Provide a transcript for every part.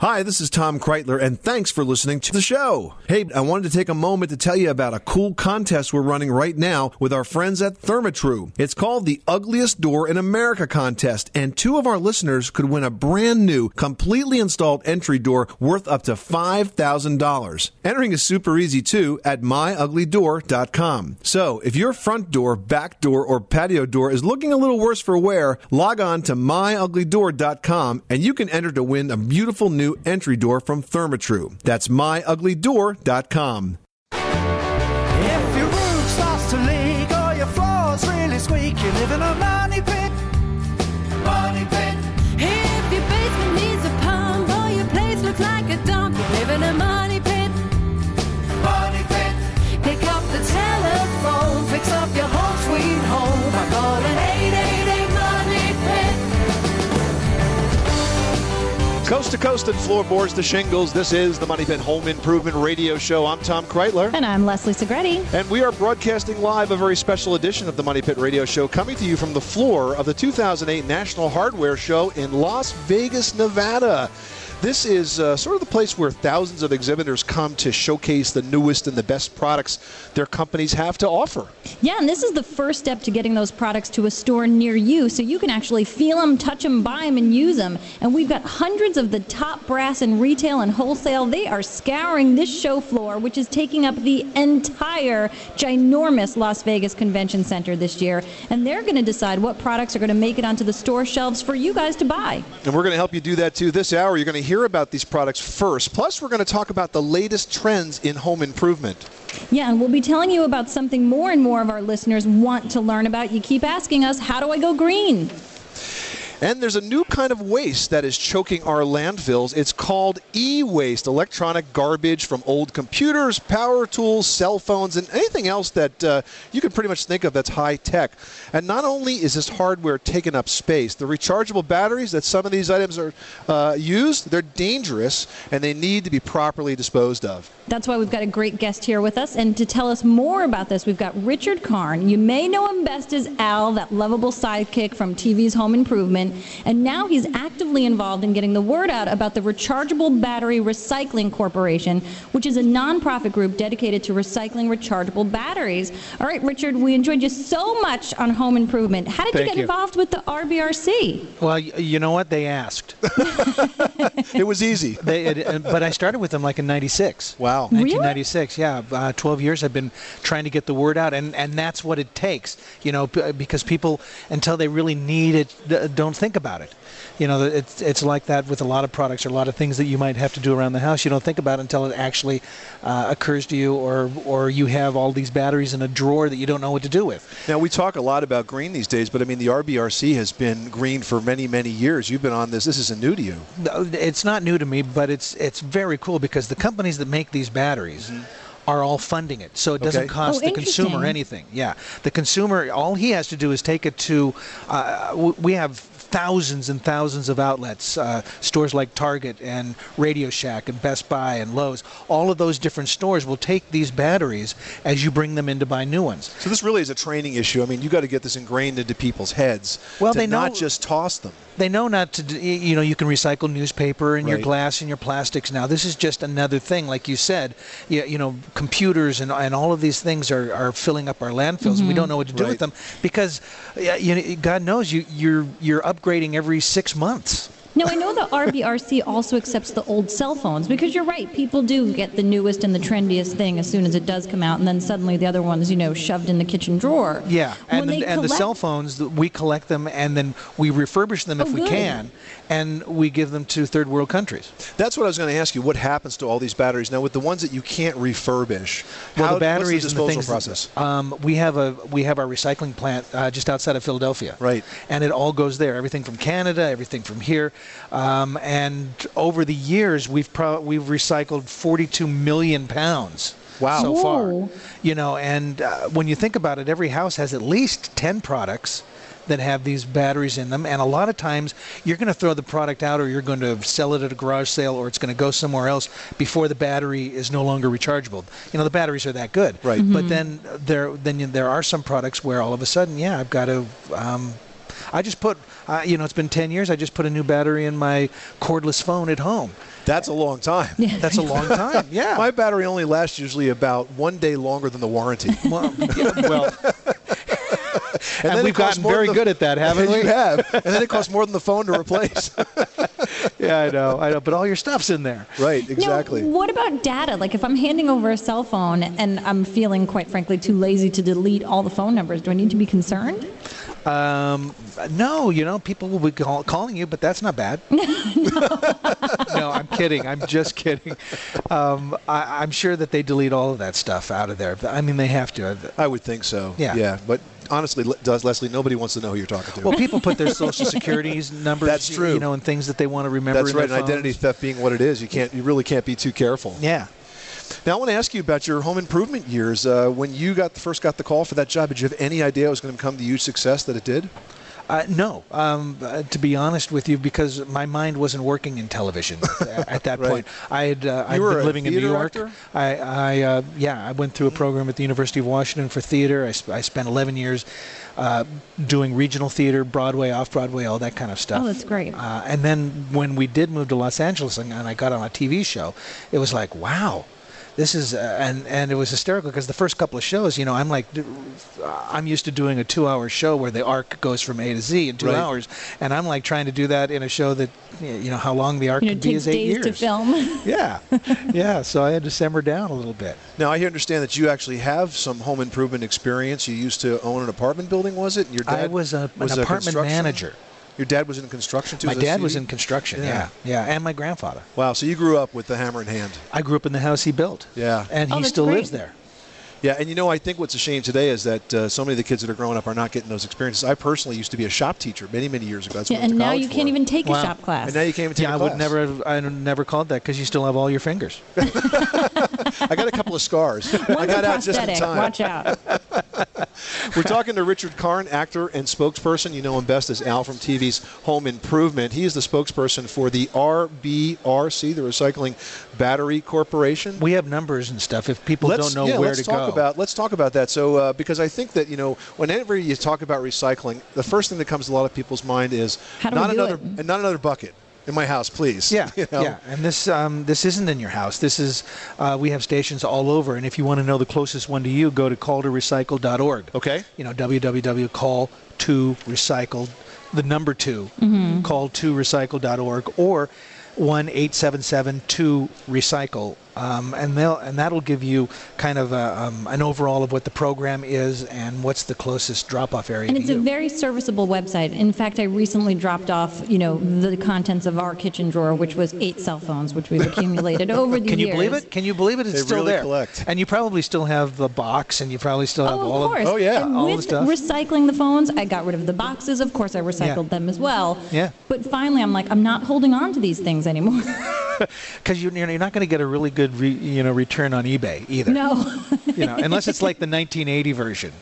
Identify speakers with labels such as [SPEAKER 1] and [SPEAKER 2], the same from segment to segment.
[SPEAKER 1] Hi, this is Tom Kraeutler, and thanks for listening to the show. Hey, I wanted to take a moment to tell you about a cool contest we're running right now with our friends at Therma-Tru. It's called the Ugliest Door in America contest, and two of our listeners could win a brand new, completely installed entry door worth up to $5,000. Entering is super easy too at myuglydoor.com. So, if your front door, back door, or patio door is looking a little worse for wear, log on to myuglydoor.com and you can enter to win a beautiful new entry door from Therma-Tru. That's myuglydoor.com.
[SPEAKER 2] Coast to coast and floorboards to shingles. This is the Money Pit Home Improvement Radio Show. I'm Tom Kraeutler.
[SPEAKER 3] And I'm Leslie Segrete.
[SPEAKER 2] And we are broadcasting live a very special edition of the Money Pit Radio Show coming to you from the floor of the 2008 National Hardware Show in Las Vegas, Nevada. This is uh, sort of the place where thousands of exhibitors come to showcase the newest and the best products their companies have to offer.
[SPEAKER 3] Yeah, and this is the first step to getting those products to a store near you so you can actually feel them, touch them, buy them, and use them. And we've got hundreds of the top brass in retail and wholesale. They are scouring this show floor, which is taking up the entire ginormous Las Vegas Convention Center this year. And they're going to decide what products are going to make it onto the store shelves for you guys to buy.
[SPEAKER 2] And we're going to help you do that too. This hour, you're going to hear about these products first. Plus, we're going to talk about the latest trends in home improvement.
[SPEAKER 3] Yeah, and we'll be telling you about something more and more of our listeners want to learn about. You keep asking us, how do I go green?
[SPEAKER 2] And there's a new kind of waste that is choking our landfills. It's called e waste electronic garbage from old computers, power tools, cell phones, and anything else that uh, you can pretty much think of that's high tech. And not only is this hardware taking up space, the rechargeable batteries that some of these items are uh, used, they're dangerous and they need to be properly disposed of.
[SPEAKER 3] That's why we've got a great guest here with us. And to tell us more about this, we've got Richard Karn. You may know him best as Al, that lovable sidekick from TV's Home Improvement. And now he's actively involved in getting the word out about the Rechargeable Battery Recycling Corporation, which is a nonprofit group dedicated to recycling rechargeable batteries. All right, Richard, we enjoyed you so much on Home Improvement. How did
[SPEAKER 4] Thank
[SPEAKER 3] you get
[SPEAKER 4] you.
[SPEAKER 3] involved with the RBRC?
[SPEAKER 4] Well, you know what? They asked.
[SPEAKER 2] It was easy.
[SPEAKER 4] They, it, uh, but I started with them like in '96.
[SPEAKER 2] Wow.
[SPEAKER 4] 1996. Yeah, uh, 12 years. I've been trying to get the word out, and and that's what it takes. You know, because people until they really need it, don't think about it. You know, it's it's like that with a lot of products or a lot of things that you might have to do around the house. You don't think about it until it actually uh, occurs to you, or or you have all these batteries in a drawer that you don't know what to do with.
[SPEAKER 2] Now, we talk a lot about green these days, but I mean, the RBRC has been green for many, many years. You've been on this. This isn't new to you.
[SPEAKER 4] It's not new to me, but it's it's very cool because the companies that make these batteries are all funding it, so it doesn't
[SPEAKER 2] Okay.
[SPEAKER 4] cost
[SPEAKER 3] Oh,
[SPEAKER 4] the consumer anything. Yeah, the consumer all he has to do is take it to. Uh, we have thousands and thousands of outlets, uh, stores like Target and Radio Shack and Best Buy and Lowe's. All of those different stores will take these batteries as you bring them in to buy new ones.
[SPEAKER 2] So this really is a training issue. I mean, you got to get this ingrained into people's heads.
[SPEAKER 4] Well,
[SPEAKER 2] to
[SPEAKER 4] they know-
[SPEAKER 2] not just toss them.
[SPEAKER 4] they know not to you know you can recycle newspaper and your glass and your plastics now this is just another thing like you said you, you know computers and, and all of these things are, are filling up our landfills and we mm-hmm. don't know what to do
[SPEAKER 2] Right.
[SPEAKER 4] with them because you know, god knows you you're you're upgrading every six months
[SPEAKER 3] Now, I know the RBRC also accepts the old cell phones because you're right. People do get the newest and the trendiest thing as soon as it does come out, and then suddenly the other one's, you know, shoved in the kitchen drawer.
[SPEAKER 4] Yeah,
[SPEAKER 3] When
[SPEAKER 4] and,
[SPEAKER 3] they
[SPEAKER 4] the, and the cell phones, we collect them and then we refurbish them if
[SPEAKER 3] Oh,
[SPEAKER 4] we
[SPEAKER 3] good.
[SPEAKER 4] can, and we give them to third world countries.
[SPEAKER 2] That's what I was going to ask you. What happens to all these batteries now with the ones that you can't refurbish?
[SPEAKER 4] Well,
[SPEAKER 2] how,
[SPEAKER 4] the batteries
[SPEAKER 2] what's the
[SPEAKER 4] and the
[SPEAKER 2] disposal
[SPEAKER 4] things.
[SPEAKER 2] process?
[SPEAKER 4] Um, we have a we have our recycling plant uh, just outside of Philadelphia.
[SPEAKER 2] Right.
[SPEAKER 4] And it all goes there. Everything from Canada, everything from here, um, and over the years we've pro- we've recycled 42 million pounds.
[SPEAKER 2] Wow.
[SPEAKER 4] So far, you know, and uh, when you think about it, every house has at least 10 products that have these batteries in them, and a lot of times you're going to throw the product out, or you're going to sell it at a garage sale, or it's going to go somewhere else before the battery is no longer rechargeable. You know, the batteries are that good.
[SPEAKER 2] Right.
[SPEAKER 3] Mm-hmm.
[SPEAKER 4] But then there, then you, there are some products where all of a sudden, yeah, I've got to. Um, I just put, uh, you know, it's been 10 years. I just put a new battery in my cordless phone at home.
[SPEAKER 2] That's a long time.
[SPEAKER 4] That's a long time. Yeah.
[SPEAKER 2] My battery only lasts usually about one day longer than the warranty.
[SPEAKER 4] well, yeah, well and,
[SPEAKER 2] then
[SPEAKER 4] we've gotten very
[SPEAKER 2] the-
[SPEAKER 4] good at that, haven't we?
[SPEAKER 2] you have. And then it costs more than the phone to replace.
[SPEAKER 4] yeah, I know. I know. But all your stuff's in there.
[SPEAKER 2] right,
[SPEAKER 3] Now,
[SPEAKER 2] exactly.
[SPEAKER 3] what about data? Like if I'm handing over a cell phone and I'm feeling, quite frankly, too lazy to delete all the phone numbers, do I need to be concerned?
[SPEAKER 4] Um, no, you know, people will be call, calling you, but that's not bad. no, I'm kidding. I'm just kidding. Um, I, I'm sure that they delete all of that stuff out of there. I mean, they have to.
[SPEAKER 2] I would think so.
[SPEAKER 4] Yeah.
[SPEAKER 2] Yeah. But honestly, does Leslie, nobody wants to know who you're talking to.
[SPEAKER 4] Well, people put their social security numbers.
[SPEAKER 2] That's true.
[SPEAKER 4] You know, and things that they want to remember.
[SPEAKER 2] That's
[SPEAKER 4] in
[SPEAKER 2] right.
[SPEAKER 4] their
[SPEAKER 2] And identity theft being what it is, you can't. You really can't be too careful.
[SPEAKER 4] Yeah.
[SPEAKER 2] Now, I want to ask you about your home improvement years. Uh, when you got first got the call for that job, did you have any idea it was going to become the huge success that it did?
[SPEAKER 4] Uh, no, um, uh, to be honest with you, because my mind wasn't working in television at that
[SPEAKER 2] Right.
[SPEAKER 4] point. I had uh, I'd
[SPEAKER 2] were
[SPEAKER 4] been living in New York.
[SPEAKER 2] actor?
[SPEAKER 4] I, I uh, yeah, I went through a program at the University of Washington for theater. I, sp- I spent 11 years uh, doing regional theater, Broadway, off Broadway, all that kind of stuff.
[SPEAKER 3] Oh, that's great.
[SPEAKER 4] Uh, and then when we did move to Los Angeles and, and I got on a TV show, it was like, wow. This is uh, and and it was hysterical because the first couple of shows, you know, I'm like, I'm used to doing a two-hour show where the arc goes from A to Z in two
[SPEAKER 2] Right.
[SPEAKER 4] hours, and I'm like trying to do that in a show that, you know, how long the arc
[SPEAKER 3] You know,
[SPEAKER 4] can
[SPEAKER 3] it
[SPEAKER 4] be is eight
[SPEAKER 3] days
[SPEAKER 4] years.
[SPEAKER 3] to film.
[SPEAKER 4] Yeah, yeah. So I had to simmer down a little bit.
[SPEAKER 2] Now, I understand that you actually have some home improvement experience. You used to own an apartment building, was it? And Your dad
[SPEAKER 4] I was a,
[SPEAKER 2] was
[SPEAKER 4] an
[SPEAKER 2] a
[SPEAKER 4] apartment manager.
[SPEAKER 2] Your dad was in construction too.
[SPEAKER 4] My
[SPEAKER 2] as a
[SPEAKER 4] dad was in construction.
[SPEAKER 2] Yeah.
[SPEAKER 4] Yeah. yeah, and my grandfather.
[SPEAKER 2] Wow, so you grew up with the hammer in hand.
[SPEAKER 4] I grew up in the house he built.
[SPEAKER 2] Yeah.
[SPEAKER 4] and
[SPEAKER 3] Oh,
[SPEAKER 4] he still
[SPEAKER 3] great.
[SPEAKER 4] lives there.
[SPEAKER 2] Yeah, and you know, I think what's a shame today is that uh, so many of the kids that are growing up are not getting those experiences. I personally used to be a shop teacher many, many years ago. That's
[SPEAKER 3] Yeah,
[SPEAKER 2] what
[SPEAKER 3] and now you can't
[SPEAKER 2] for.
[SPEAKER 3] even take
[SPEAKER 4] Wow.
[SPEAKER 3] a shop class.
[SPEAKER 2] And now you can't even take
[SPEAKER 4] Yeah,
[SPEAKER 2] a
[SPEAKER 4] I would never. Have, I never called that because you still have all your fingers.
[SPEAKER 2] I got a couple of scars.
[SPEAKER 3] One's a
[SPEAKER 2] got out just in time.
[SPEAKER 3] Watch out.
[SPEAKER 2] We're talking to Richard Karn, actor and spokesperson. You know him best as Al from TV's Home Improvement. He is the spokesperson for the RBRC, the Recycling Battery Corporation.
[SPEAKER 4] We have numbers and stuff. If people
[SPEAKER 2] let's,
[SPEAKER 4] don't know
[SPEAKER 2] yeah,
[SPEAKER 4] where
[SPEAKER 2] let's
[SPEAKER 4] to
[SPEAKER 2] talk
[SPEAKER 4] go,
[SPEAKER 2] about let's talk about that. So uh, because I think that you know whenever you talk about recycling, the first thing that comes to a lot of people's mind is
[SPEAKER 3] How do we
[SPEAKER 2] not another and not another bucket in my house, please.
[SPEAKER 4] Yeah,
[SPEAKER 2] You know?
[SPEAKER 4] yeah. And this um, this isn't in your house. This is uh, we have stations all over. And if you want to know the closest one to you, go to call2recycle.org.
[SPEAKER 2] Okay.
[SPEAKER 4] You know www.call to recycle the number 2
[SPEAKER 3] Mm-hmm.
[SPEAKER 4] call to recycle.org or one eight seven seven two recycle. Um, and they'll and that'll give you kind of a, um, an overall of what the program is and what's the closest drop-off area
[SPEAKER 3] And
[SPEAKER 4] to
[SPEAKER 3] it's a
[SPEAKER 4] you.
[SPEAKER 3] very serviceable website. In fact, I recently dropped off, you know, the contents of our kitchen drawer, which was eight cell phones, which we've accumulated over the
[SPEAKER 4] Can
[SPEAKER 3] years.
[SPEAKER 4] Can you believe it? Can you believe it? It's
[SPEAKER 2] They
[SPEAKER 4] still
[SPEAKER 2] really
[SPEAKER 4] there.
[SPEAKER 2] collect.
[SPEAKER 4] And you probably still have the box, and you probably still have
[SPEAKER 3] Oh,
[SPEAKER 4] all
[SPEAKER 3] of course.
[SPEAKER 2] Oh, yeah.
[SPEAKER 3] And
[SPEAKER 4] all the stuff.
[SPEAKER 3] recycling the phones, I got rid of the boxes. Of course, I recycled
[SPEAKER 4] Yeah.
[SPEAKER 3] them as well.
[SPEAKER 4] Yeah.
[SPEAKER 3] But finally, I'm like, I'm not holding on to these things anymore.
[SPEAKER 4] because you're, you're not going to get a really good re, you know return on eBay either.
[SPEAKER 3] no.
[SPEAKER 4] You know, unless it's like the 1980 version.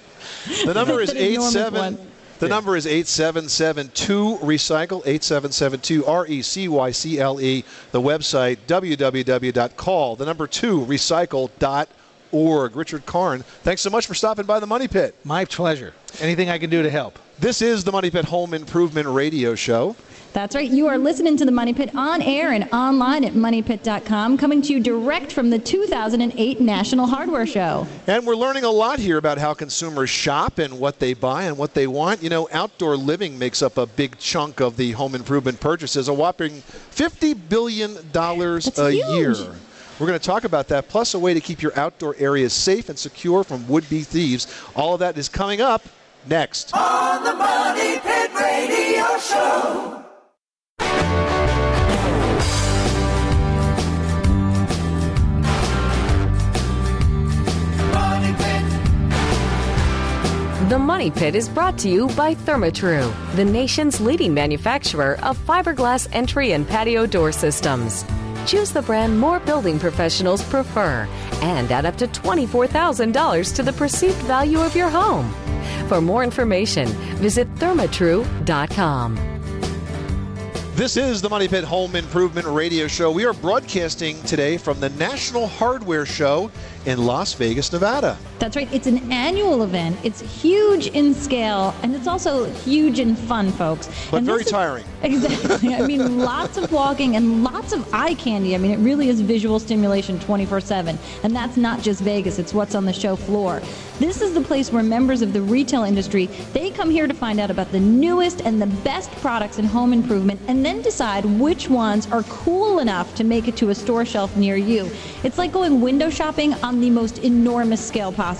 [SPEAKER 2] The number is
[SPEAKER 3] That enormous
[SPEAKER 2] eight seven.
[SPEAKER 3] one.
[SPEAKER 2] The number is 8772 recycle 8772 R E C Y C L E. The website www.call the number 2 recycle.org. Richard Karn, thanks so much for stopping by the Money Pit.
[SPEAKER 4] My pleasure. Anything I can do to help.
[SPEAKER 2] This is the Money Pit Home Improvement Radio Show.
[SPEAKER 3] That's right. You are listening to the Money Pit on air and online at moneypit.com, coming to you direct from the 2008 National Hardware Show.
[SPEAKER 2] And we're learning a lot here about how consumers shop and what they buy and what they want. You know, outdoor living makes up a big chunk of the home improvement purchases, a whopping $50 billion
[SPEAKER 3] That's
[SPEAKER 2] a
[SPEAKER 3] huge.
[SPEAKER 2] year. We're going to talk about that, plus a way to keep your outdoor areas safe and secure from would be thieves. All of that is coming up next.
[SPEAKER 5] On the Money Pit Radio Show.
[SPEAKER 6] The Money Pit is brought to you by Therma-Tru, the nation's leading manufacturer of fiberglass entry and patio door systems. Choose the brand more building professionals prefer and add up to $24,000 to the perceived value of your home. For more information, visit thermatru.com.
[SPEAKER 2] This is the Money Pit Home Improvement Radio Show. We are broadcasting today from the National Hardware Show in Las Vegas, Nevada.
[SPEAKER 3] That's right. It's an annual event. It's huge in scale, and it's also huge in fun, folks.
[SPEAKER 2] But
[SPEAKER 3] And
[SPEAKER 2] very
[SPEAKER 3] is-
[SPEAKER 2] tiring.
[SPEAKER 3] Exactly. I mean, lots of walking and lots of eye candy. I mean, it really is visual stimulation 24 7. And that's not just Vegas, it's what's on the show floor. This is the place where members of the retail industry, they come here to find out about the newest and the best products in home improvement and then decide which ones are cool enough to make it to a store shelf near you. It's like going window shopping on the most enormous scale possible.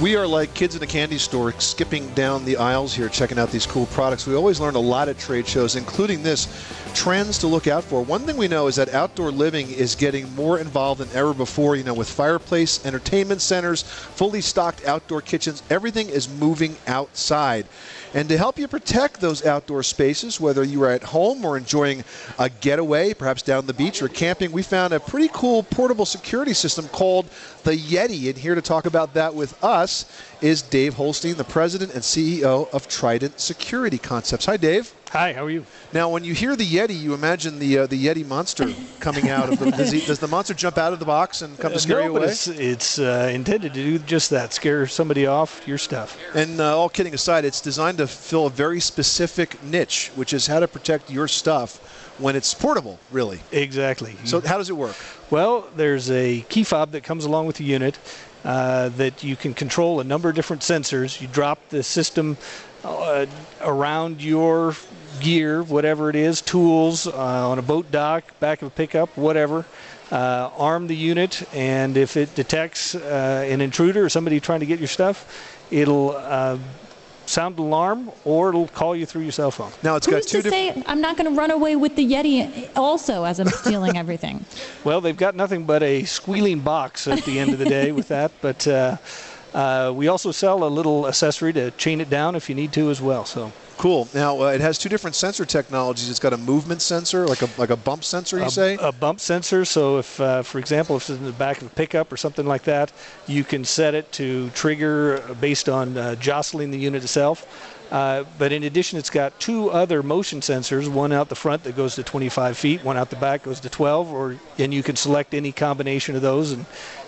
[SPEAKER 2] We are like kids in a candy store skipping down the aisles here, checking out these cool products. We always learn a lot at trade shows, including this trends to look out for. One thing we know is that outdoor living is getting more involved than ever before, you know, with fireplace, entertainment centers, fully stocked outdoor kitchens. Everything is moving outside. And to help you protect those outdoor spaces, whether you are at home or enjoying a getaway, perhaps down the beach or camping, we found a pretty cool portable security system called the Yeti. And here to talk about that with us is Dave Holstein, the president and CEO of Trident Security Concepts. Hi, Dave.
[SPEAKER 7] Hi, how are you?
[SPEAKER 2] Now, when you hear the Yeti, you imagine the uh, the Yeti monster coming out of the. Does, he, does the monster jump out of the box and come to scare
[SPEAKER 7] no,
[SPEAKER 2] you
[SPEAKER 7] but
[SPEAKER 2] away?
[SPEAKER 7] it's, it's uh, intended to do just that scare somebody off your stuff.
[SPEAKER 2] And uh, all kidding aside, it's designed to fill a very specific niche, which is how to protect your stuff when it's portable, really.
[SPEAKER 7] Exactly.
[SPEAKER 2] So, how does it work?
[SPEAKER 7] Well, there's a key fob that comes along with the unit uh, that you can control a number of different sensors. You drop the system uh, around your gear, whatever it is, tools uh, on a boat dock, back of a pickup, whatever. Uh, arm the unit, and if it detects uh, an intruder or somebody trying to get your stuff, it'll uh, sound an alarm or it'll call you through your cell phone.
[SPEAKER 2] Now, it's got
[SPEAKER 3] Who's
[SPEAKER 2] two
[SPEAKER 3] to
[SPEAKER 2] different.
[SPEAKER 3] say I'm not going to run away with the Yeti also as I'm stealing everything?
[SPEAKER 7] Well, they've got nothing but a squealing box at the end of the day with that, but uh, uh, we also sell a little accessory to chain it down if you need to as well. So
[SPEAKER 2] Cool. Now, uh, it has two different sensor technologies. It's got a movement sensor, like a like a bump sensor, you
[SPEAKER 7] a,
[SPEAKER 2] say?
[SPEAKER 7] a bump sensor. So if, uh, for example, if it's in the back of a pickup or something like that, you can set it to trigger based on uh, jostling the unit itself. Uh, but in addition, it's got two other motion sensors. One out the front that goes to 25 feet. One out the back goes to 12. Or and you can select any combination of those. And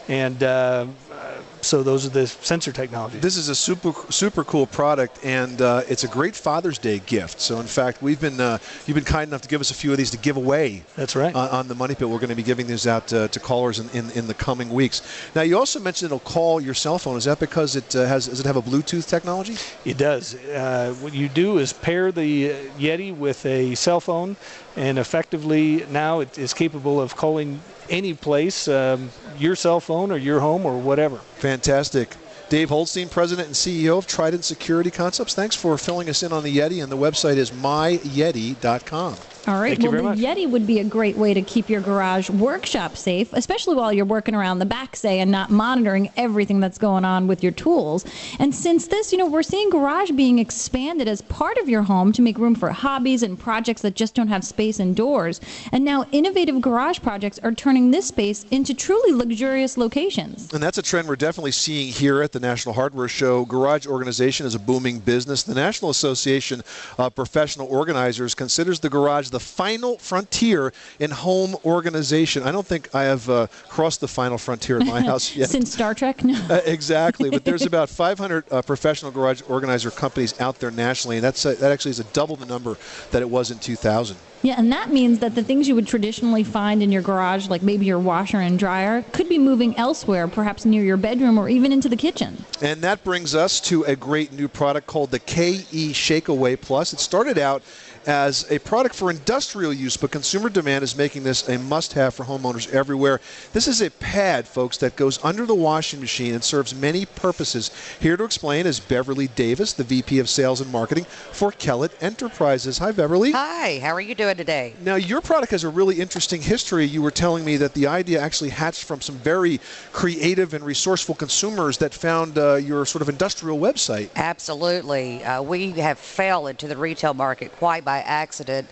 [SPEAKER 7] and uh, uh, so those are the sensor technologies.
[SPEAKER 2] This is a super super cool product, and uh, it's a great Father's Day gift. So, in fact, we've been uh, you've been kind enough to give us a few of these to give away.
[SPEAKER 7] That's right.
[SPEAKER 2] On, on the Money Pit, we're going to be giving these out uh, to callers in, in, in the coming weeks. Now, you also mentioned it'll call your cell phone. Is that because it uh, has does it have a Bluetooth technology?
[SPEAKER 7] It does. Uh, what you do is pair the Yeti with a cell phone, and effectively now it is capable of calling any place, um, your cell phone or your home or whatever.
[SPEAKER 2] Fantastic. Dave Holstein, President and CEO of Trident Security Concepts. Thanks for filling us in on the Yeti, and the website is myyeti.com.
[SPEAKER 3] All right.
[SPEAKER 7] Thank
[SPEAKER 3] well, the. Yeti would be a great way to keep your garage workshop safe, especially while you're working around the back, say, and not monitoring everything that's going on with your tools. And since this, you know, we're seeing garage being expanded as part of your home to make room for hobbies and projects that just don't have space indoors. And now innovative garage projects are turning this space into truly luxurious locations.
[SPEAKER 2] And that's a trend we're definitely seeing here at the National Hardware Show. Garage organization is a booming business. The National Association of Professional Organizers considers the garage the final frontier in home organization. I don't think I have uh, crossed the final frontier in my house yet.
[SPEAKER 3] Since Star Trek? No.
[SPEAKER 2] Uh, exactly, but there's about 500 uh, professional garage organizer companies out there nationally, and that's uh, that actually is a double the number that it was in 2000.
[SPEAKER 3] Yeah, and that means that the things you would traditionally find in your garage, like maybe your washer and dryer, could be moving elsewhere, perhaps near your bedroom or even into the kitchen.
[SPEAKER 2] And that brings us to a great new product called the KE Shakeaway Plus. It started out as a product for industrial use, but consumer demand is making this a must have for homeowners everywhere. This is a pad, folks, that goes under the washing machine and serves many purposes. Here to explain is Beverly Davis, the VP of Sales and Marketing for Kellett Enterprises. Hi, Beverly.
[SPEAKER 8] Hi, how are you doing today?
[SPEAKER 2] Now, your product has a really interesting history. You were telling me that the idea actually hatched from some very creative and resourceful consumers that found uh, your sort of industrial website.
[SPEAKER 8] Absolutely. Uh, we have fell into the retail market quite by accident.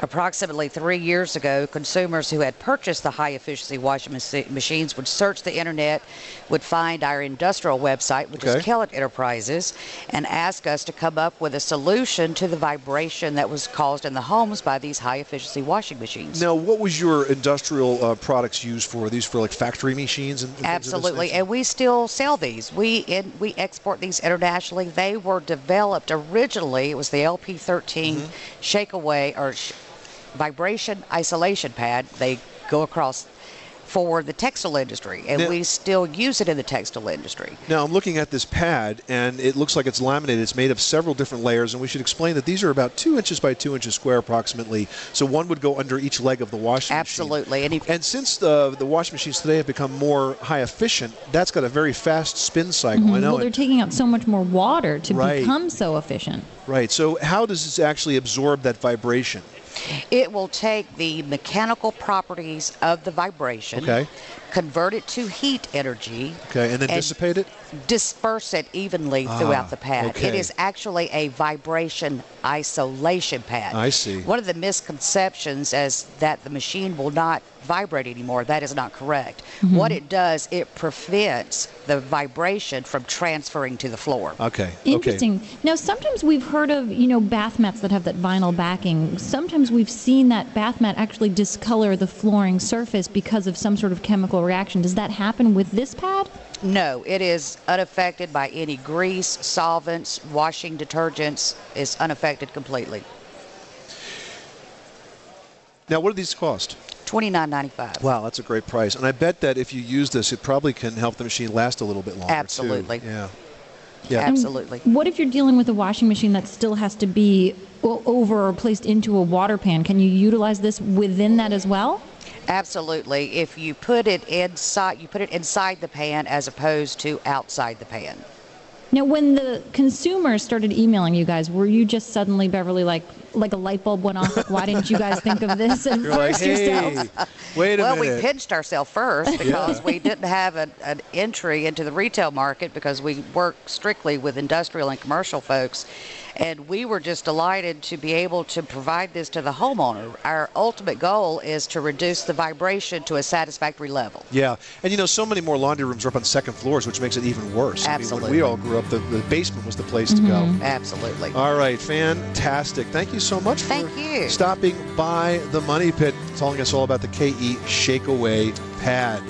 [SPEAKER 8] Approximately three years ago, consumers who had purchased the high efficiency washing machi- machines would search the internet, would find our industrial website, which
[SPEAKER 2] Okay.
[SPEAKER 8] is Kellett Enterprises, and ask us to come up with a solution to the vibration that was caused in the homes by these high efficiency washing machines.
[SPEAKER 2] Now, what was your industrial uh, products used for? Are these for like factory machines and, and things of this
[SPEAKER 8] Absolutely, and we still sell these. We in, we export these internationally. They were developed originally. It was the LP13
[SPEAKER 2] Mm-hmm.
[SPEAKER 8] shake away or sh- vibration isolation pad. They go across for the textile industry, and
[SPEAKER 2] Now-
[SPEAKER 8] we still use it in the textile industry.
[SPEAKER 2] Now I'm looking at this pad, and it looks like it's laminated. It's made of several different layers, and we should explain that these are about two inches by two inches square, approximately. So one would go under each leg of the washing machine.
[SPEAKER 8] Absolutely, and, if,
[SPEAKER 2] And since the the washing machines today have become more high efficient, that's got a very fast spin cycle. I know.
[SPEAKER 3] Mm-hmm. Well, they're
[SPEAKER 2] it.
[SPEAKER 3] taking out so much more water to
[SPEAKER 2] Right.
[SPEAKER 3] become so efficient.
[SPEAKER 2] right. So how does this actually absorb that vibration?
[SPEAKER 8] It will take the mechanical properties of the vibration,
[SPEAKER 2] Okay.
[SPEAKER 8] convert it to heat energy,
[SPEAKER 2] Okay, and then
[SPEAKER 8] And-
[SPEAKER 2] dissipate it.
[SPEAKER 8] Disperse it evenly throughout
[SPEAKER 2] Ah,
[SPEAKER 8] the pad. It
[SPEAKER 2] okay.
[SPEAKER 8] is actually a vibration isolation pad.
[SPEAKER 2] I see.
[SPEAKER 8] One of the misconceptions is that the machine will not vibrate anymore. That is not correct.
[SPEAKER 2] Mm-hmm.
[SPEAKER 8] What it does, it prevents the vibration from transferring to the floor.
[SPEAKER 2] Okay. Okay.
[SPEAKER 3] Interesting. Now, sometimes we've heard of you know bath mats that have that vinyl backing. Sometimes we've seen that bath mat actually discolor the flooring surface because of some sort of chemical reaction. Does that happen with this pad?
[SPEAKER 8] No, it is unaffected by any grease, solvents, washing detergents. It's unaffected completely.
[SPEAKER 2] Now, what do these cost?
[SPEAKER 8] Twenty nine ninety five.
[SPEAKER 2] Wow, that's a great price. And I bet that if you use this, it probably can help the machine last a little bit longer. too.
[SPEAKER 8] Absolutely.
[SPEAKER 2] Yeah. Yeah.
[SPEAKER 8] Absolutely.
[SPEAKER 3] What if you're dealing with a washing machine that still has to be over or placed into a water pan? Can you utilize this within that as well?
[SPEAKER 8] Absolutely. If you put it inside, you put it inside the pan as opposed to outside the pan.
[SPEAKER 3] Now, when the consumers started emailing you guys, were you just suddenly, Beverly, like like a light bulb went off? Like, why didn't you guys think of this and
[SPEAKER 2] You're like, hey,
[SPEAKER 3] yourself?
[SPEAKER 2] wait a
[SPEAKER 8] well,
[SPEAKER 2] minute.
[SPEAKER 8] we pinched ourselves first because we didn't have an, an entry into the retail market because we work strictly with industrial and commercial folks. And we were just delighted to be able to provide this to the homeowner. Our ultimate goal is to reduce the vibration to a satisfactory level.
[SPEAKER 2] Yeah, and you know, so many more laundry rooms are up on second floors, which makes it even worse. I mean, when we all grew up, the, the basement was the place to go. Mm-hmm.
[SPEAKER 8] Absolutely.
[SPEAKER 2] All right, fantastic. Thank you so much
[SPEAKER 8] Thank
[SPEAKER 2] for
[SPEAKER 8] you.
[SPEAKER 2] stopping by the Money Pit, telling us all about the KE Shakeaway Pad.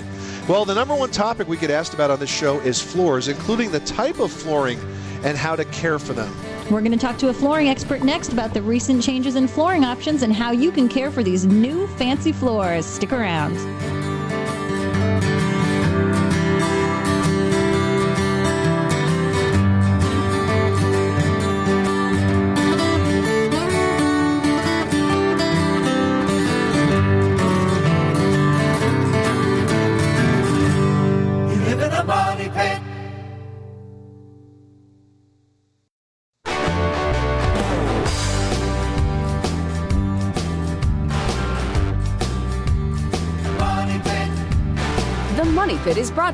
[SPEAKER 2] Well, the number one topic we get asked about on this show is floors, including the type of flooring and how to care for them.
[SPEAKER 3] We're going to talk to a flooring expert next about the recent changes in flooring options and how you can care for these new fancy floors. Stick around.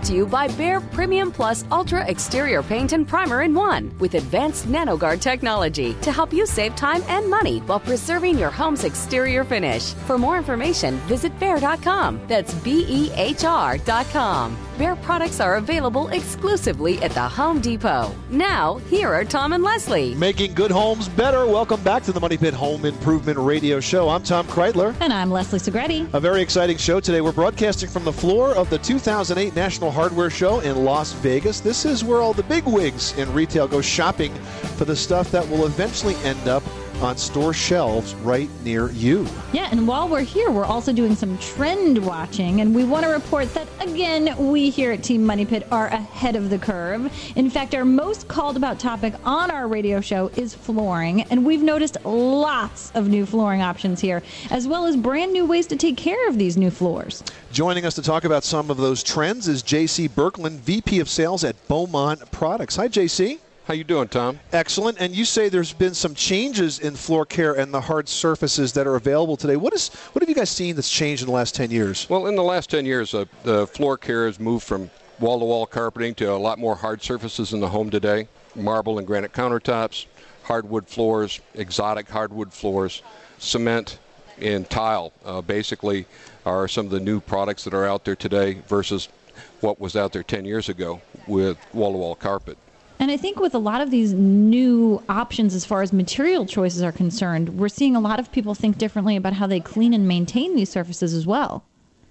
[SPEAKER 6] To you by Behr Premium Plus Ultra Exterior Paint and Primer in One with advanced NanoGuard technology to help you save time and money while preserving your home's exterior finish. For more information, visit Behr.com. That's B E H R.com. Behr products are available exclusively at the Home Depot. Now, here are Tom and Leslie.
[SPEAKER 2] Making good homes better. Welcome back to the Money Pit Home Improvement Radio Show. I'm Tom Kraeutler.
[SPEAKER 3] And I'm Leslie Segrete.
[SPEAKER 2] A very exciting show today. We're broadcasting from the floor of the 2008 National Hardware Show in Las Vegas. This is where all the big wigs in retail go shopping for the stuff that will eventually end up on store shelves right near you.
[SPEAKER 3] Yeah, and while we're here, we're also doing some trend watching, and we want to report that, again, we here at Team Money Pit are ahead of the curve. In fact, our most called about topic on our radio show is flooring, and we've noticed lots of new flooring options here, as well as brand new ways to take care of these new floors.
[SPEAKER 2] Joining us to talk about some of those trends is JC Berkland, VP of Sales at Beaumont Products. Hi, JC.
[SPEAKER 9] How you doing, Tom?
[SPEAKER 2] Excellent. And you say there's been some changes in floor care and the hard surfaces that are available today. What is what have you guys seen that's changed in the last 10 years?
[SPEAKER 9] Well, in the last 10 years, uh, the floor care has moved from wall-to-wall carpeting to a lot more hard surfaces in the home today, marble and granite countertops, hardwood floors, exotic hardwood floors, cement, and tile. Uh, basically, are some of the new products that are out there today versus what was out there 10 years ago with wall-to-wall carpet.
[SPEAKER 3] And I think with a lot of these new options as far as material choices are concerned, we're seeing a lot of people think differently about how they clean and maintain these surfaces as well.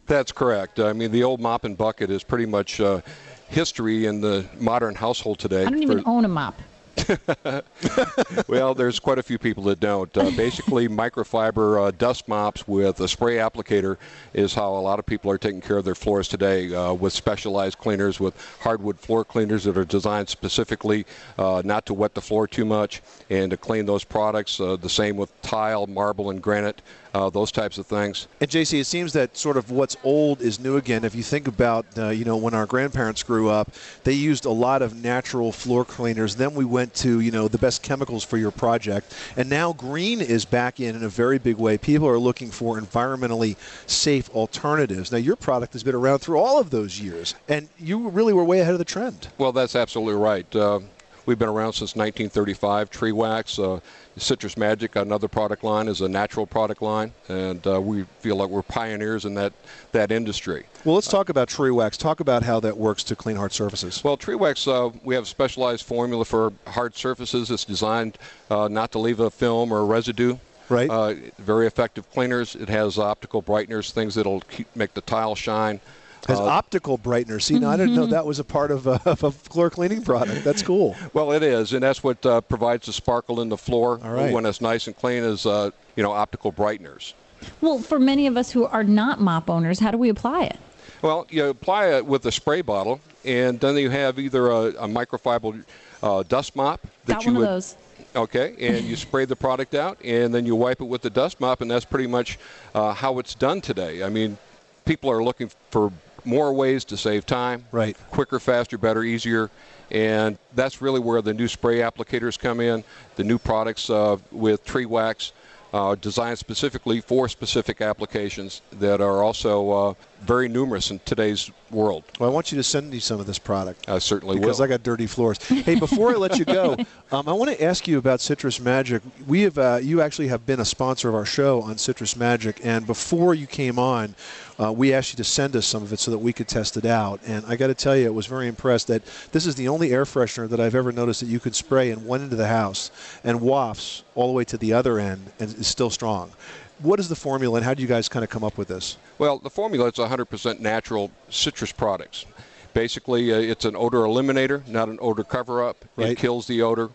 [SPEAKER 9] That's correct. I mean, the old mop and bucket is pretty much uh, history in the modern household today.
[SPEAKER 3] I don't even own a mop.
[SPEAKER 9] well, there's quite a few people that don't. Uh, basically, microfiber uh, dust mops with a spray applicator is how a lot of people are taking care of their floors today uh, with specialized cleaners, with hardwood floor cleaners that are designed specifically uh, not to wet the floor too much and to clean those products. Uh, the same with tile, marble, and granite. Uh, those types of things.
[SPEAKER 2] And JC, it seems that sort of what's old is new again. If you think about, uh, you know, when our grandparents grew up, they used a lot of natural floor cleaners. Then we went to, you know, the best chemicals for your project, and now green is back in in a very big way. People are looking for environmentally safe alternatives. Now, your product has been around through all of those years, and you really were way ahead of the trend.
[SPEAKER 9] Well, that's absolutely right. Uh, we've been around since 1935. Trewax. Uh, Citrus Magic, another product line, is a natural product line, and uh, we feel like we're pioneers in that, that industry.
[SPEAKER 2] Well, let's talk about Trewax. Talk about how that works to clean hard surfaces.
[SPEAKER 9] Well, Trewax, uh, we have a specialized formula for hard surfaces. It's designed uh, not to leave a film or a residue.
[SPEAKER 2] Right.
[SPEAKER 9] Uh, very effective cleaners. It has optical brighteners, things that'll keep, make the tile shine.
[SPEAKER 2] Has uh, optical brightener. See, now I didn't know that was a part of a, of a, floor cleaning product. That's cool.
[SPEAKER 9] Well, it is, and that's what uh, provides the sparkle in the floor
[SPEAKER 2] All right.
[SPEAKER 9] when it's nice and clean. Is uh, you know optical brighteners.
[SPEAKER 3] Well, for many of us who are not mop owners, how do we apply it?
[SPEAKER 9] Well, you apply it with a spray bottle, and then you have either a, a microfiber uh, dust mop that
[SPEAKER 3] Got
[SPEAKER 9] you
[SPEAKER 3] one
[SPEAKER 9] would.
[SPEAKER 3] of those.
[SPEAKER 9] Okay, and you spray the product out, and then you wipe it with the dust mop, and that's pretty much uh, how it's done today. I mean, people are looking for more ways to save time.
[SPEAKER 2] Right.
[SPEAKER 9] Quicker, faster, better, easier. And that's really where the new spray applicators come in, the new products uh, with Trewax. Uh, designed specifically for specific applications that are also uh, very numerous in today's world.
[SPEAKER 2] Well, I want you to send me some of this product.
[SPEAKER 9] I certainly
[SPEAKER 2] because
[SPEAKER 9] will.
[SPEAKER 2] I got dirty floors. Hey, before I let you go, um, I want to ask you about Citrus Magic. We have, uh, you actually have been a sponsor of our show on Citrus Magic, and before you came on, uh, we asked you to send us some of it so that we could test it out. And I got to tell you, I was very impressed that this is the only air freshener that I've ever noticed that you could spray in one end of the house and wafts all the way to the other end and is still strong. What is the formula, and how do you guys kind of come up with this?
[SPEAKER 9] Well, the formula is 100% natural citrus products. Basically, uh, it's an odor eliminator, not an odor cover up.
[SPEAKER 2] Right.
[SPEAKER 9] It kills the odor.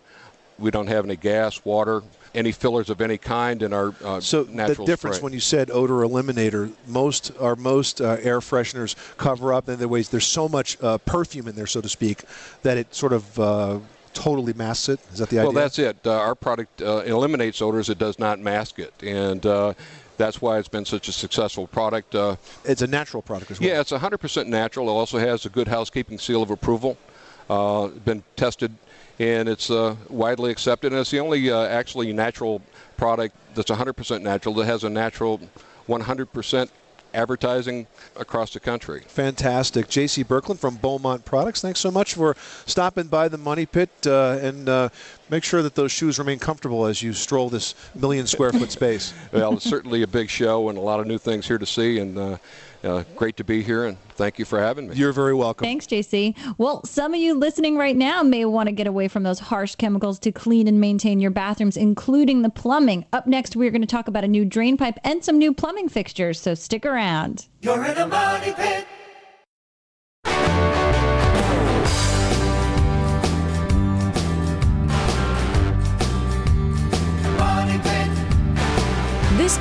[SPEAKER 9] We don't have any gas, water, any fillers of any kind in our uh,
[SPEAKER 2] So
[SPEAKER 9] natural
[SPEAKER 2] the difference
[SPEAKER 9] spray.
[SPEAKER 2] when you said odor eliminator, most are most uh, air fresheners cover up in the ways there's so much uh, perfume in there, so to speak, that it sort of uh, totally masks it. Is that the
[SPEAKER 9] well,
[SPEAKER 2] idea?
[SPEAKER 9] Well, that's it. Uh, our product uh, eliminates odors. It does not mask it, and uh, that's why it's been such a successful product. Uh,
[SPEAKER 2] it's a natural product as well.
[SPEAKER 9] yeah, it's 100% natural. It also has a good housekeeping seal of approval. Uh, been tested, and it's uh, widely accepted. And it's the only uh, actually natural product that's 100% natural that has a natural 100% advertising across the country.
[SPEAKER 2] Fantastic. J.C. Birkland from Beaumont Products, thanks so much for stopping by the Money Pit uh, and uh, make sure that those shoes remain comfortable as you stroll this million square foot space.
[SPEAKER 9] Well, it's certainly a big show and a lot of new things here to see, and uh, uh, great to be here. And thank you for having me.
[SPEAKER 2] You're very welcome.
[SPEAKER 3] Thanks, JC. Well, some of you listening right now may want to get away from those harsh chemicals to clean and maintain your bathrooms, including the plumbing. Up next, we're going to talk about a new drain pipe and some new plumbing fixtures, so stick around.
[SPEAKER 5] You're in a money pit.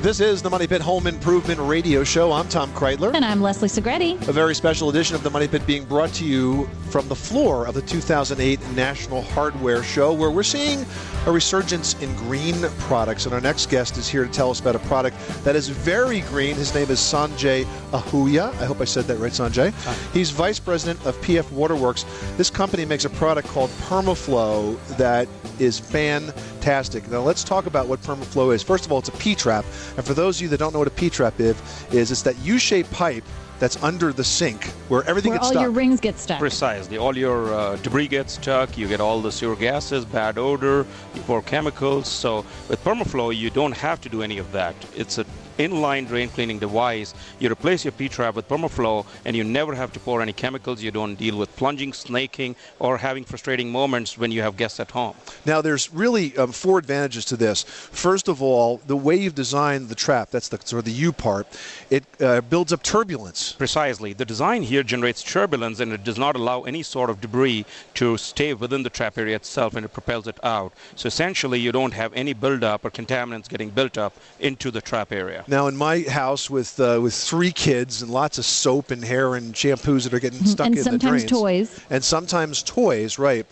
[SPEAKER 2] This is the Money Pit Home Improvement Radio Show. I'm Tom Kraeutler.
[SPEAKER 3] And I'm Leslie Segrete.
[SPEAKER 2] A very special edition of the Money Pit being brought to you from the floor of the 2008 National Hardware Show, where we're seeing a resurgence in green products. And our next guest is here to tell us about a product that is very green. His name is Sanjay Ahuja. I hope I said that right, Sanjay. He's vice president of PF Waterworks. This company makes a product called Permaflow that is fantastic. Now, let's talk about what Permaflow is. First of all, it's a P trap. And for those of you that don't know what a P trap is, is it's that U shaped pipe that's under the sink where everything
[SPEAKER 3] Where
[SPEAKER 2] gets
[SPEAKER 3] all
[SPEAKER 2] stuck.
[SPEAKER 3] your rings get stuck.
[SPEAKER 10] Precisely. All your uh, debris gets stuck. You get all the sewer gases, bad odor, you pour chemicals. So with Permaflow, you don't have to do any of that. It's a inline drain cleaning device. You replace your P-trap with Permaflow, and you never have to pour any chemicals. You don't deal with plunging, snaking, or having frustrating moments when you have guests at home.
[SPEAKER 2] Now, there's really um, four advantages to this. First of all, the way you've designed the trap, that's the sort of the U part, it uh, builds up turbulence.
[SPEAKER 10] Precisely. The design here generates turbulence and it does not allow any sort of debris to stay within the trap area itself and it propels it out. So essentially, you don't have any buildup or contaminants getting built up into the trap area.
[SPEAKER 2] Now, in my house with uh, with three kids and lots of soap and hair and shampoos that are getting stuck
[SPEAKER 3] and
[SPEAKER 2] in the drains, And sometimes
[SPEAKER 3] toys.
[SPEAKER 2] and sometimes toys, right?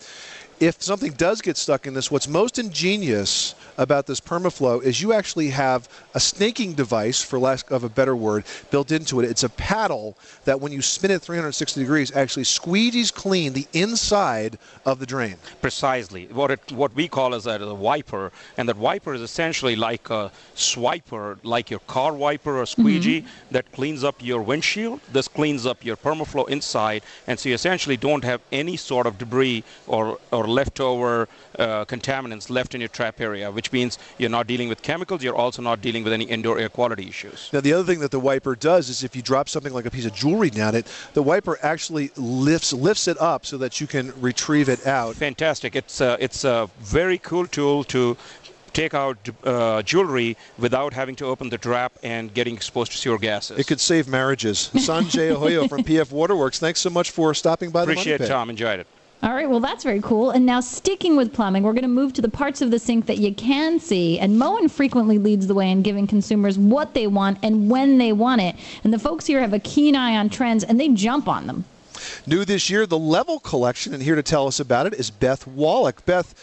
[SPEAKER 2] If something does get stuck in this, what's most ingenious about this permaflow is you actually have a snaking device, for lack of a better word, built into it. It's a paddle that, when you spin it 360 degrees, actually squeegees clean the inside of the drain.
[SPEAKER 10] Precisely. What it, what we call is a, a wiper, and that wiper is essentially like a swiper, like your car wiper or squeegee that cleans up your windshield. This cleans up your permaflow inside, and so you essentially don't have any sort of debris or or leftover uh, contaminants left in your trap area, which means you're not dealing with chemicals. You're also not dealing with any indoor air quality issues.
[SPEAKER 2] Now, the other thing that the wiper does is if you drop something like a piece of jewelry down it, the wiper actually lifts lifts it up so that you can retrieve it out.
[SPEAKER 10] Fantastic. It's a, it's a very cool tool to take out uh, jewelry without having to open the trap and getting exposed to sewer gases.
[SPEAKER 2] It could save marriages. Sanjay Ahoyo from PF Waterworks, thanks so much for stopping by the
[SPEAKER 10] Appreciate
[SPEAKER 2] it,
[SPEAKER 10] Tom. Enjoyed it.
[SPEAKER 3] All right, well, that's very cool. And now, sticking with plumbing, we're going to move to the parts of the sink that you can see. And Moen frequently leads the way in giving consumers what they want and when they want it. And the folks here have a keen eye on trends, and they jump on them.
[SPEAKER 2] New this year, the Level Collection, and here to tell us about it is Beth Wallach. Beth,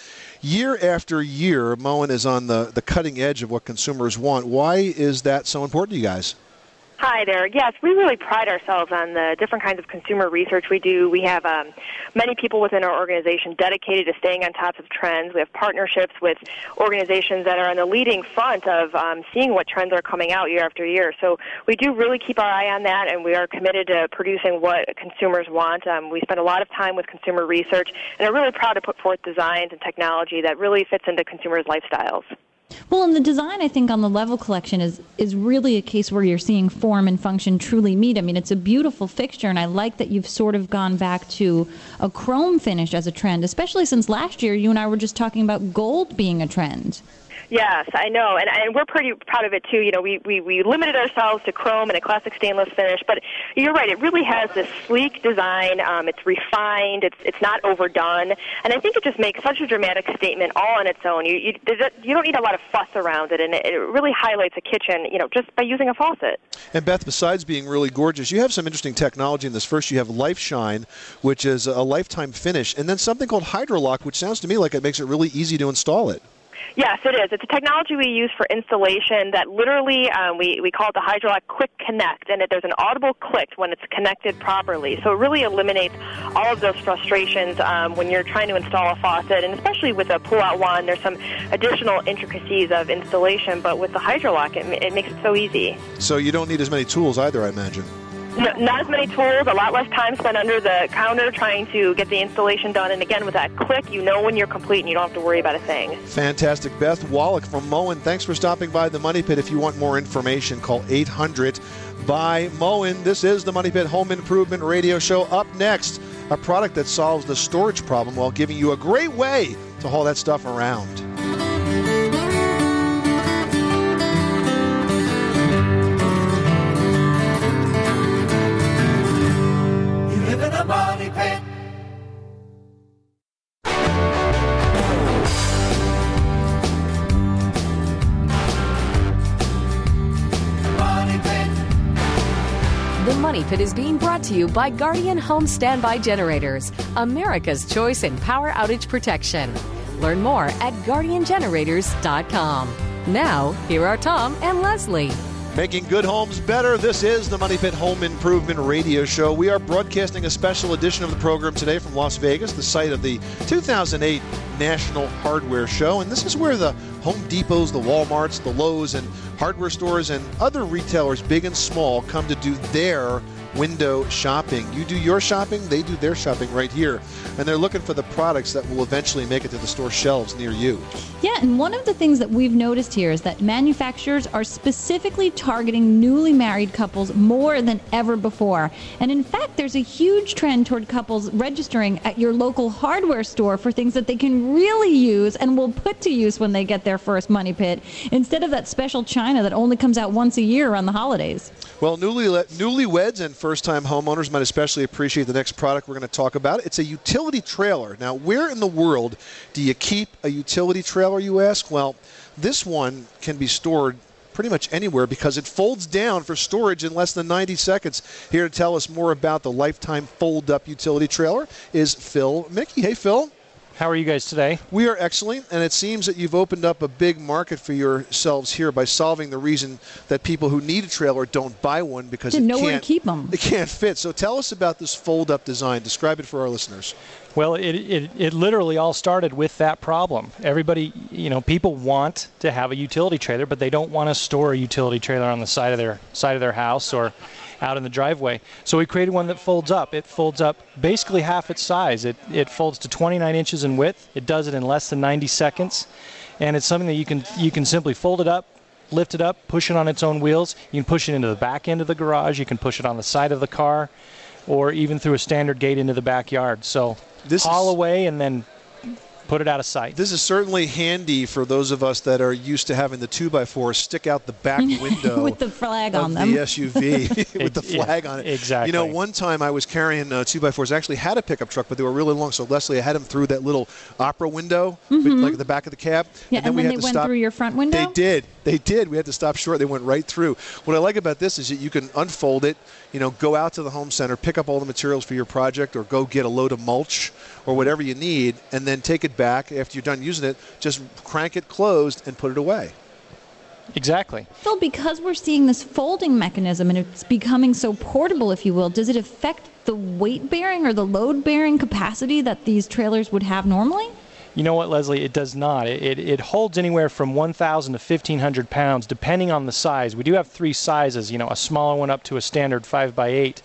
[SPEAKER 2] year after year, Moen is on the, the cutting edge of what consumers want. Why is that so important to you guys?
[SPEAKER 11] Hi there. Yes, we really pride ourselves on the different kinds of consumer research we do. We have um, many people within our organization dedicated to staying on top of trends. We have partnerships with organizations that are on the leading front of um, seeing what trends are coming out year after year. So we do really keep our eye on that, and we are committed to producing what consumers want. Um, we spend a lot of time with consumer research, and are really proud to put forth designs and technology that really fits into consumers' lifestyles.
[SPEAKER 3] Well, and the design, I think, on the level collection is is really a case where you're seeing form and function truly meet. I mean, it's a beautiful fixture, and I like that you've sort of gone back to a chrome finish as a trend, especially since last year you and I were just talking about gold being a trend.
[SPEAKER 11] Yes, I know, and, and we're pretty proud of it too. You know, we, we, we limited ourselves to chrome and a classic stainless finish, but you're right. It really has this sleek design. Um, it's refined. It's it's not overdone, and I think it just makes such a dramatic statement all on its own. You you, you don't need a lot of fuss around it, and it, it really highlights a kitchen. You know, just by using a faucet.
[SPEAKER 2] And Beth, besides being really gorgeous, you have some interesting technology in this. First, you have Life Shine, which is a lifetime finish, and then something called Hydrolock, which sounds to me like it makes it really easy to install it.
[SPEAKER 11] Yes, it is. It's a technology we use for installation that literally um, we, we call it the Hydrolock Quick Connect, and it, there's an audible click when it's connected properly. So it really eliminates all of those frustrations um, when you're trying to install a faucet, and especially with a pull-out one, there's some additional intricacies of installation, but with the Hydrolock, it, it makes it so easy.
[SPEAKER 2] So you don't need as many tools either, I imagine.
[SPEAKER 11] No, not as many tools, a lot less time spent under the counter trying to get the installation done. And again, with that click, you know when you're complete and you don't have to worry about a thing.
[SPEAKER 2] Fantastic. Beth Wallach from Moen, thanks for stopping by the Money Pit. If you want more information, call 800 by Moen. This is the Money Pit Home Improvement Radio Show. Up next, a product that solves the storage problem while giving you a great way to haul that stuff around.
[SPEAKER 5] money pit.
[SPEAKER 6] The Money Pit is being brought to you by Guardian Home Standby Generators, America's choice in power outage protection. Learn more at guardiangenerators.com. Now, here are Tom and Leslie.
[SPEAKER 2] Making good homes better. This is the Money Pit Home Improvement Radio Show. We are broadcasting a special edition of the program today from Las Vegas, the site of the 2008 National Hardware Show. And this is where the Home Depots, the Walmarts, the Lowe's, and hardware stores and other retailers, big and small, come to do their window shopping. You do your shopping, they do their shopping right here. And they're looking for the products that will eventually make it to the store shelves near you.
[SPEAKER 3] Yeah, and one of the things that we've noticed here is that manufacturers are specifically targeting newly married couples more than ever before. And in fact, there's a huge trend toward couples registering at your local hardware store for things that they can really use and will put to use when they get their first money pit instead of that special china that only comes out once a year around the holidays.
[SPEAKER 2] Well, newly newlyweds and first-time homeowners might especially appreciate the next product we're going to talk about. It's a utility trailer. Now, where in the world do you keep a utility trailer, you ask? Well, this one can be stored pretty much anywhere because it folds down for storage in less than 90 seconds. Here to tell us more about the lifetime fold-up utility trailer is Phil Mickey. Hey, Phil.
[SPEAKER 12] How are you guys today?
[SPEAKER 2] We are excellent, and it seems that you've opened up a big market for yourselves here by solving the reason that people who need a trailer don't buy one because
[SPEAKER 3] Didn't
[SPEAKER 2] it
[SPEAKER 3] to
[SPEAKER 2] can't
[SPEAKER 3] keep 'em.
[SPEAKER 2] It can't fit. So tell us about this fold-up design. Describe it for our listeners.
[SPEAKER 12] Well, it, it, it literally all started with that problem. Everybody, you know, people want to have a utility trailer, but they don't want to store a utility trailer on the side of their side of their house or out in the driveway. So we created one that folds up. It folds up basically half its size. It, it folds to 29 inches in width. It does it in less than 90 seconds, and it's something that you can you can simply fold it up, lift it up, push it on its own wheels. You can push it into the back end of the garage. You can push it on the side of the car, or even through a standard gate into the backyard. So
[SPEAKER 2] This
[SPEAKER 12] haul away and then put it out of sight.
[SPEAKER 2] This is certainly handy for those of us that are used to having the two by four stick out the back window
[SPEAKER 3] With the flag
[SPEAKER 2] of
[SPEAKER 3] on
[SPEAKER 2] the
[SPEAKER 3] them.
[SPEAKER 2] SUV with the
[SPEAKER 12] Ex- yeah,
[SPEAKER 2] flag on it.
[SPEAKER 12] exactly.
[SPEAKER 2] You know, one time I was carrying uh, two by fours. I actually had a pickup truck, but they were really long. So Leslie, I had them through that little opera window, with, like at the back of the cab.
[SPEAKER 3] Mm-hmm. Yeah, and,
[SPEAKER 2] we
[SPEAKER 3] then
[SPEAKER 2] had
[SPEAKER 3] they
[SPEAKER 2] to
[SPEAKER 3] went
[SPEAKER 2] stop.
[SPEAKER 3] through your front window.
[SPEAKER 2] They did. They did. We had to stop short. They went right through. What I like about this is that you can unfold it, you know, go out to the home center, pick up all the materials for your project, or go get a load of mulch or whatever you need, and then take it back after you're done using it. Just crank it closed and put it away.
[SPEAKER 12] Exactly.
[SPEAKER 3] Phil, because we're seeing this folding mechanism and it's becoming so portable, if you will, does it affect the weight bearing or the load bearing capacity that these trailers would have normally?
[SPEAKER 12] You know what, Leslie? It does not. It, it, it holds anywhere from 1,000 to 1,500 pounds, depending on the size. We do have three sizes, you know, a smaller one up to a standard 5x8.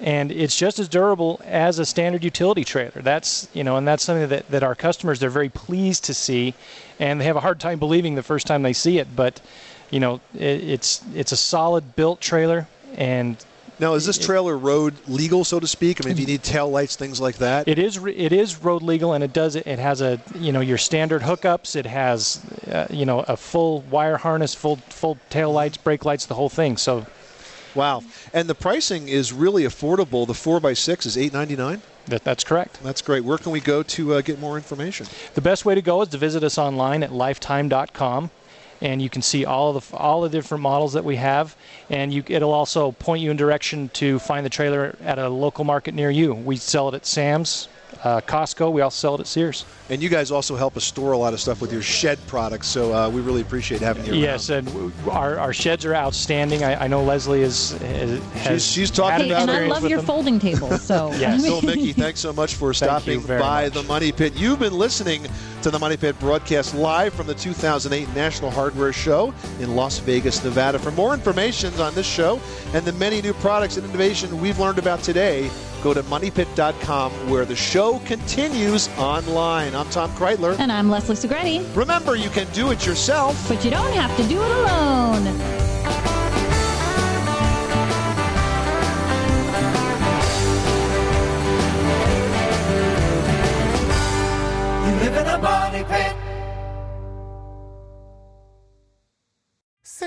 [SPEAKER 12] And it's just as durable as a standard utility trailer. That's, you know, and that's something that, that our customers, they're very pleased to see. And they have a hard time believing the first time they see it. But, you know, it, it's, it's a solid built trailer. And
[SPEAKER 2] Now, is this trailer road legal, so to speak? I mean, if you need tail lights, things like that.
[SPEAKER 12] It is. It is road legal, and it does it. Has a you know your standard hookups. It has uh, you know a full wire harness, full full tail lights, brake lights, the whole thing. So
[SPEAKER 2] Wow. And the pricing is really affordable. The 4x6 is $8.99.
[SPEAKER 12] that, that's correct.
[SPEAKER 2] That's great. Where can we go to uh, get more information?
[SPEAKER 12] The best way to go is to visit us online at lifetime.com. And you can see all the all the different models that we have, and you, it'll also point you in direction to find the trailer at a local market near you. We sell it at Sam's, uh, Costco. We also sell it at Sears.
[SPEAKER 2] And you guys also help us store a lot of stuff with your shed products, so uh, we really appreciate having you. Here.
[SPEAKER 12] Yes, and w- our, our sheds are outstanding. I, I know Leslie is has
[SPEAKER 2] She's- she's talking
[SPEAKER 12] had
[SPEAKER 3] Hey,
[SPEAKER 2] about
[SPEAKER 3] and I love your
[SPEAKER 12] them.
[SPEAKER 3] folding table. So
[SPEAKER 12] Yes.
[SPEAKER 2] Phil Mickey, thanks so much for stopping by
[SPEAKER 12] much.
[SPEAKER 2] the Money Pit. You've been listening to the Money Pit broadcast live from the 2008 National Hardware Show in Las Vegas, Nevada. For more information on this show and the many new products and innovation we've learned about today, go to moneypit.com where the show continues online. I'm Tom Kraeutler.
[SPEAKER 3] and I'm Leslie Segrete,
[SPEAKER 2] Remember, you can do it yourself.
[SPEAKER 3] but you don't have to do it alone.